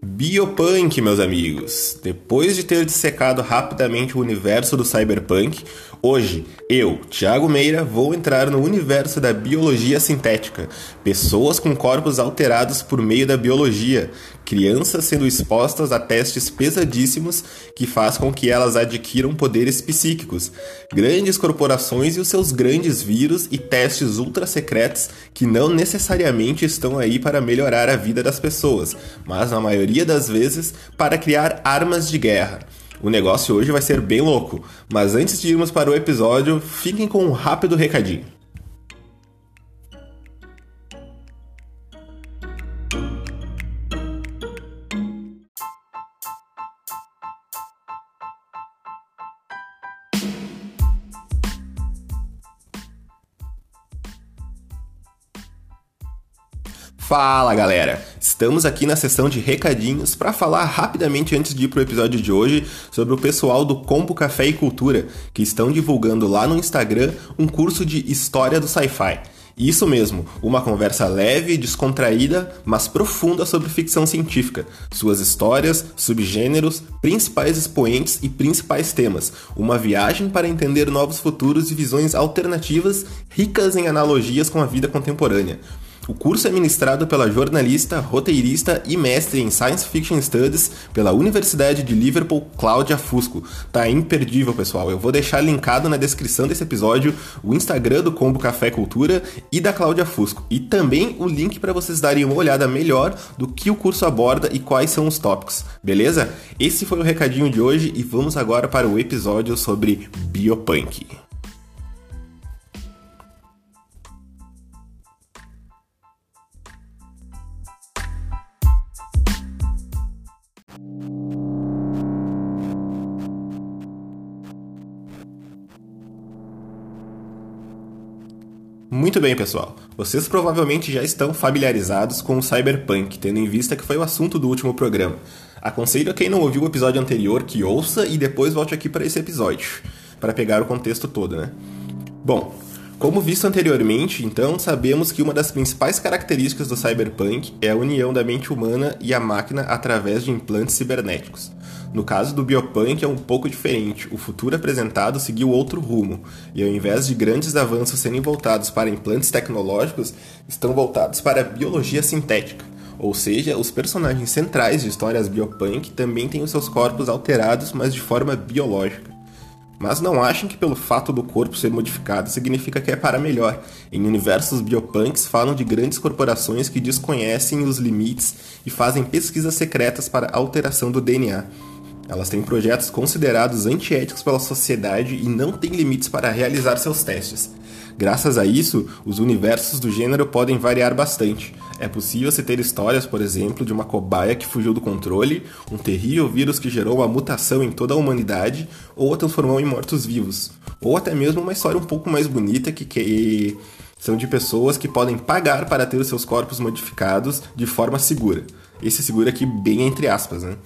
Biopunk, meus amigos. Depois de ter dissecado rapidamente o universo do cyberpunk, hoje eu, Thiago Meira, vou entrar no universo da biologia sintética. Pessoas com corpos alterados por meio da biologia, crianças sendo expostas a testes pesadíssimos que faz com que elas adquiram poderes psíquicos, grandes corporações e os seus grandes vírus e testes ultra secretos que não necessariamente estão aí para melhorar a vida das pessoas, mas na maioria maioria das vezes, para criar armas de guerra. O negócio hoje vai ser bem louco, mas antes de irmos para o episódio, fiquem com um rápido recadinho. Fala galera! Estamos aqui na sessão de recadinhos para falar rapidamente antes de ir pro episódio de hoje sobre o pessoal do Combo Café e Cultura, que estão divulgando lá no Instagram um curso de História do Sci-Fi. Isso mesmo, uma conversa leve, descontraída, mas profunda sobre ficção científica, suas histórias, subgêneros, principais expoentes e principais temas. Uma viagem para entender novos futuros e visões alternativas ricas em analogias com a vida contemporânea. O curso é ministrado pela jornalista, roteirista e mestre em Science Fiction Studies pela Universidade de Liverpool, Cláudia Fusco. Tá imperdível, pessoal. Eu vou deixar linkado na descrição desse episódio o Instagram do Combo Café Cultura e da Cláudia Fusco. E também o link para vocês darem uma olhada melhor do que o curso aborda e quais são os tópicos, beleza? Esse foi o recadinho de hoje e vamos agora para o episódio sobre Biopunk. Muito bem, pessoal. Vocês provavelmente já estão familiarizados com o Cyberpunk, tendo em vista que foi o assunto do último programa. Aconselho a quem não ouviu o episódio anterior que ouça e depois volte aqui para esse episódio, para pegar o contexto todo, né? Bom, como visto anteriormente, então, sabemos que uma das principais características do cyberpunk é a união da mente humana e a máquina através de implantes cibernéticos. No caso do biopunk é um pouco diferente, o futuro apresentado seguiu outro rumo, e ao invés de grandes avanços serem voltados para implantes tecnológicos, estão voltados para a biologia sintética. Ou seja, os personagens centrais de histórias biopunk também têm os seus corpos alterados, mas de forma biológica. Mas não achem que pelo fato do corpo ser modificado significa que é para melhor. Em universos biopunks falam de grandes corporações que desconhecem os limites e fazem pesquisas secretas para alteração do DNA. Elas têm projetos considerados antiéticos pela sociedade e não têm limites para realizar seus testes. Graças a isso, os universos do gênero podem variar bastante. É possível se ter histórias, por exemplo, de uma cobaia que fugiu do controle, um terrível vírus que gerou uma mutação em toda a humanidade ou a transformou em mortos-vivos. Ou até mesmo uma história um pouco mais bonita que, que são de pessoas que podem pagar para ter os seus corpos modificados de forma segura. Esse seguro aqui bem entre aspas, né?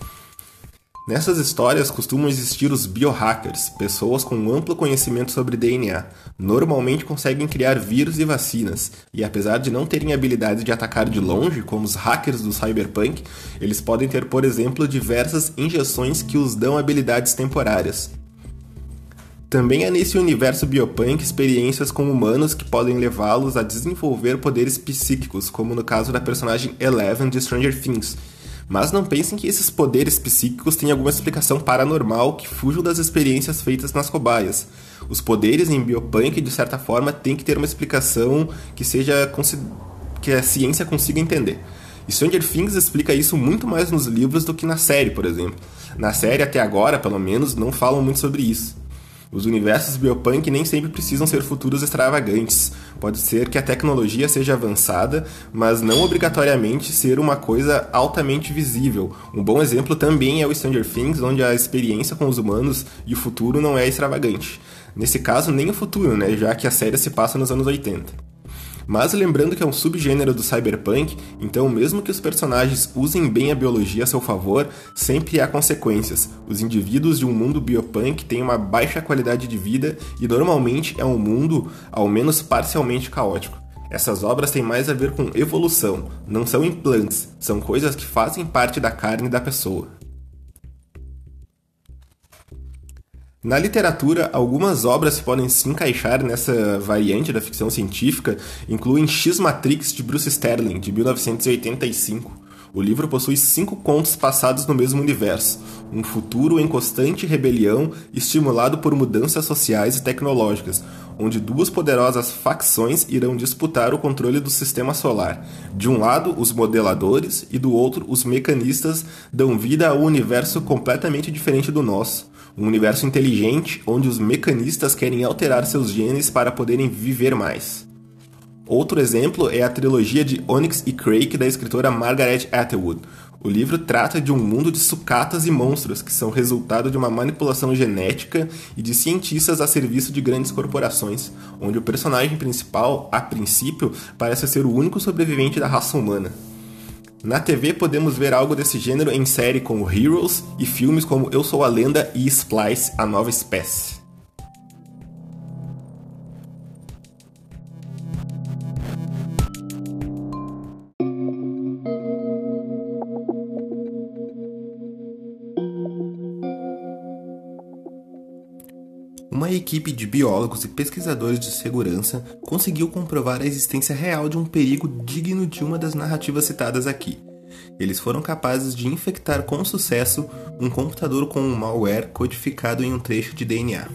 Nessas histórias costumam existir os biohackers, pessoas com amplo conhecimento sobre DNA. Normalmente conseguem criar vírus e vacinas, e apesar de não terem habilidade de atacar de longe, como os hackers do cyberpunk, eles podem ter, por exemplo, diversas injeções que os dão habilidades temporárias. Também há nesse universo biopunk experiências com humanos que podem levá-los a desenvolver poderes psíquicos, como no caso da personagem Eleven de Stranger Things, mas não pensem que esses poderes psíquicos têm alguma explicação paranormal que fujam das experiências feitas nas cobaias. Os poderes em biopunk, de certa forma, têm que ter uma explicação que seja que a ciência consiga entender. E Stranger Things explica isso muito mais nos livros do que na série, por exemplo. Na série, até agora, pelo menos, não falam muito sobre isso. Os universos biopunk nem sempre precisam ser futuros extravagantes. Pode ser que a tecnologia seja avançada, mas não obrigatoriamente ser uma coisa altamente visível. Um bom exemplo também é o Stranger Things, onde a experiência com os humanos e o futuro não é extravagante. Nesse caso, nem o futuro, né, já que a série se passa nos anos 80. Mas lembrando que é um subgênero do cyberpunk, então mesmo que os personagens usem bem a biologia a seu favor, sempre há consequências. Os indivíduos de um mundo biopunk têm uma baixa qualidade de vida e normalmente é um mundo ao menos parcialmente caótico. Essas obras têm mais a ver com evolução, não são implantes, são coisas que fazem parte da carne da pessoa. Na literatura, algumas obras que podem se encaixar nessa variante da ficção científica incluem X-Matrix de Bruce Sterling, de 1985. O livro possui cinco contos passados no mesmo universo, um futuro em constante rebelião estimulado por mudanças sociais e tecnológicas, onde duas poderosas facções irão disputar o controle do sistema solar. De um lado, os modeladores, e do outro, os mecanistas dão vida a um universo completamente diferente do nosso. Um universo inteligente onde os mecanistas querem alterar seus genes para poderem viver mais. Outro exemplo é a trilogia de Onyx e Crake da escritora Margaret Atwood. O livro trata de um mundo de sucatas e monstros que são resultado de uma manipulação genética e de cientistas a serviço de grandes corporações, onde o personagem principal, a princípio, parece ser o único sobrevivente da raça humana. Na TV podemos ver algo desse gênero em série como Heroes e filmes como Eu Sou a Lenda e Splice, a Nova Espécie. Equipe de biólogos e pesquisadores de segurança conseguiu comprovar a existência real de um perigo digno de uma das narrativas citadas aqui. Eles foram capazes de infectar com sucesso um computador com um malware codificado em um trecho de DNA.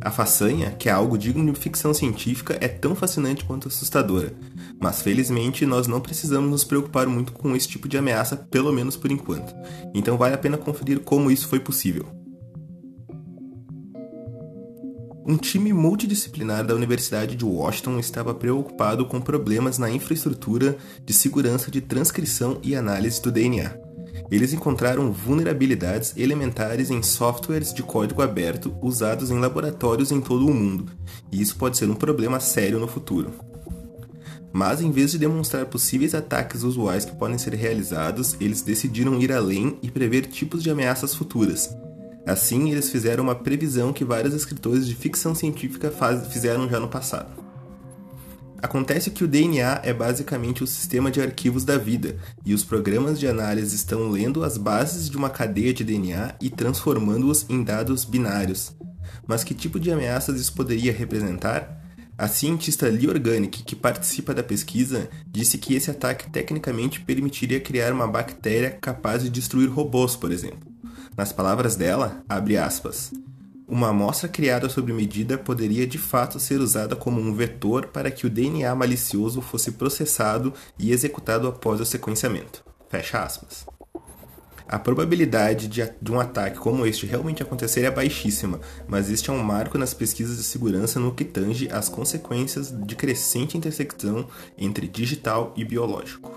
A façanha, que é algo digno de ficção científica, é tão fascinante quanto assustadora, mas felizmente nós não precisamos nos preocupar muito com esse tipo de ameaça, pelo menos por enquanto. Então vale a pena conferir como isso foi possível. Um time multidisciplinar da Universidade de Washington estava preocupado com problemas na infraestrutura de segurança de transcrição e análise do DNA. Eles encontraram vulnerabilidades elementares em softwares de código aberto usados em laboratórios em todo o mundo, e isso pode ser um problema sério no futuro. Mas, em vez de demonstrar possíveis ataques usuais que podem ser realizados, eles decidiram ir além e prever tipos de ameaças futuras, Assim, eles fizeram uma previsão que vários escritores de ficção científica faz, fizeram já no passado. Acontece que o DNA é basicamente o sistema de arquivos da vida, e os programas de análise estão lendo as bases de uma cadeia de DNA e transformando-os em dados binários. Mas que tipo de ameaças isso poderia representar? A cientista Lee Organic, que participa da pesquisa, disse que esse ataque tecnicamente permitiria criar uma bactéria capaz de destruir robôs, por exemplo. Nas palavras dela, abre aspas, uma amostra criada sob medida poderia de fato ser usada como um vetor para que o DNA malicioso fosse processado e executado após o sequenciamento. Fecha aspas. A probabilidade de, um ataque como este realmente acontecer é baixíssima, mas este é um marco nas pesquisas de segurança no que tange às consequências de crescente intersecção entre digital e biológico.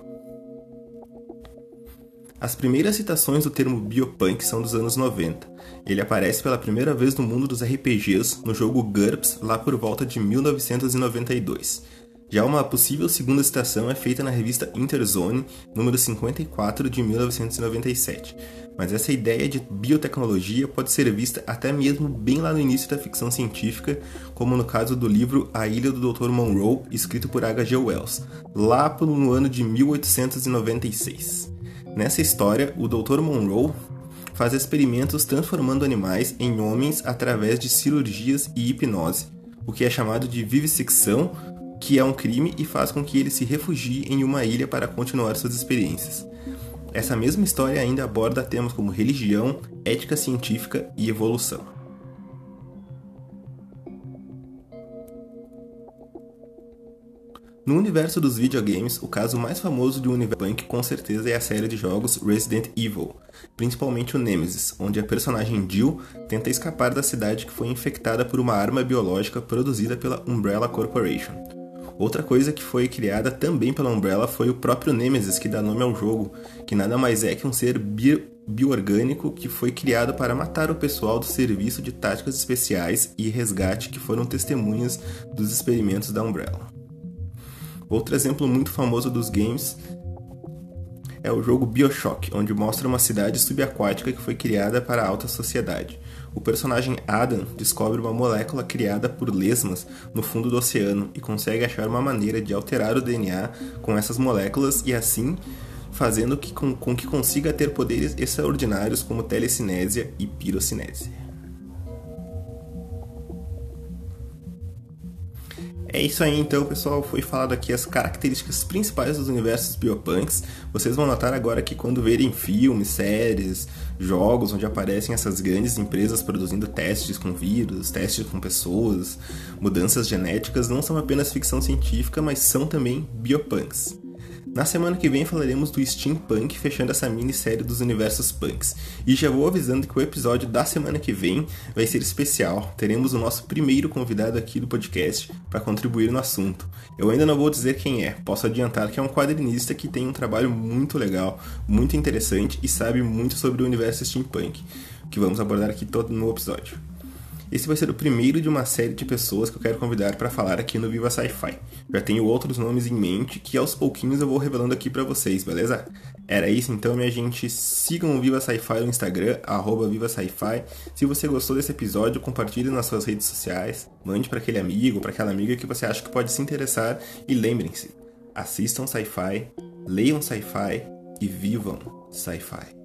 As primeiras citações do termo biopunk são dos anos 90. Ele aparece pela primeira vez no mundo dos RPGs no jogo GURPS lá por volta de 1992. Já uma possível segunda citação é feita na revista Interzone, número 54 de 1997. Mas essa ideia de biotecnologia pode ser vista até mesmo bem lá no início da ficção científica, como no caso do livro A Ilha do Dr. Monroe, escrito por H.G. Wells, lá no ano de 1896. Nessa história, o Dr. Monroe faz experimentos transformando animais em homens através de cirurgias e hipnose, o que é chamado de vivissecção, que é um crime e faz com que ele se refugie em uma ilha para continuar suas experiências. Essa mesma história ainda aborda temas como religião, ética científica e evolução. No universo dos videogames, o caso mais famoso de universo punk com certeza é a série de jogos Resident Evil, principalmente o Nemesis, onde a personagem Jill tenta escapar da cidade que foi infectada por uma arma biológica produzida pela Umbrella Corporation. Outra coisa que foi criada também pela Umbrella foi o próprio Nemesis, que dá nome ao jogo, que nada mais é que um ser bi bioorgânico que foi criado para matar o pessoal do Serviço de Táticas Especiais e Resgate que foram testemunhas dos experimentos da Umbrella. Outro exemplo muito famoso dos games é o jogo BioShock, onde mostra uma cidade subaquática que foi criada para a alta sociedade. O personagem Adam descobre uma molécula criada por lesmas no fundo do oceano e consegue achar uma maneira de alterar o DNA com essas moléculas e assim fazendo que, com, com que consiga ter poderes extraordinários como telecinésia e pirocinésia. É isso aí então, pessoal. Foi falado aqui as características principais dos universos biopunks. Vocês vão notar agora que quando verem filmes, séries, jogos onde aparecem essas grandes empresas produzindo testes com vírus, testes com pessoas, mudanças genéticas, não são apenas ficção científica, mas são também biopunks. Na semana que vem falaremos do steampunk, fechando essa minissérie dos universos punks. E já vou avisando que o episódio da semana que vem vai ser especial. Teremos o nosso primeiro convidado aqui do podcast para contribuir no assunto. Eu ainda não vou dizer quem é, posso adiantar que é um quadrinista que tem um trabalho muito legal, muito interessante e sabe muito sobre o universo steampunk, que vamos abordar aqui todo no episódio. Esse vai ser o primeiro de uma série de pessoas que eu quero convidar para falar aqui no Viva Sci-Fi. Já tenho outros nomes em mente que aos pouquinhos eu vou revelando aqui para vocês, beleza? Era isso então, minha gente. Sigam o Viva Sci-Fi no Instagram, arroba Viva Sci-Fi. Se você gostou desse episódio, compartilhe nas suas redes sociais, mande para aquele amigo, para aquela amiga que você acha que pode se interessar e lembrem-se, assistam sci-fi, leiam sci-fi e vivam sci-fi.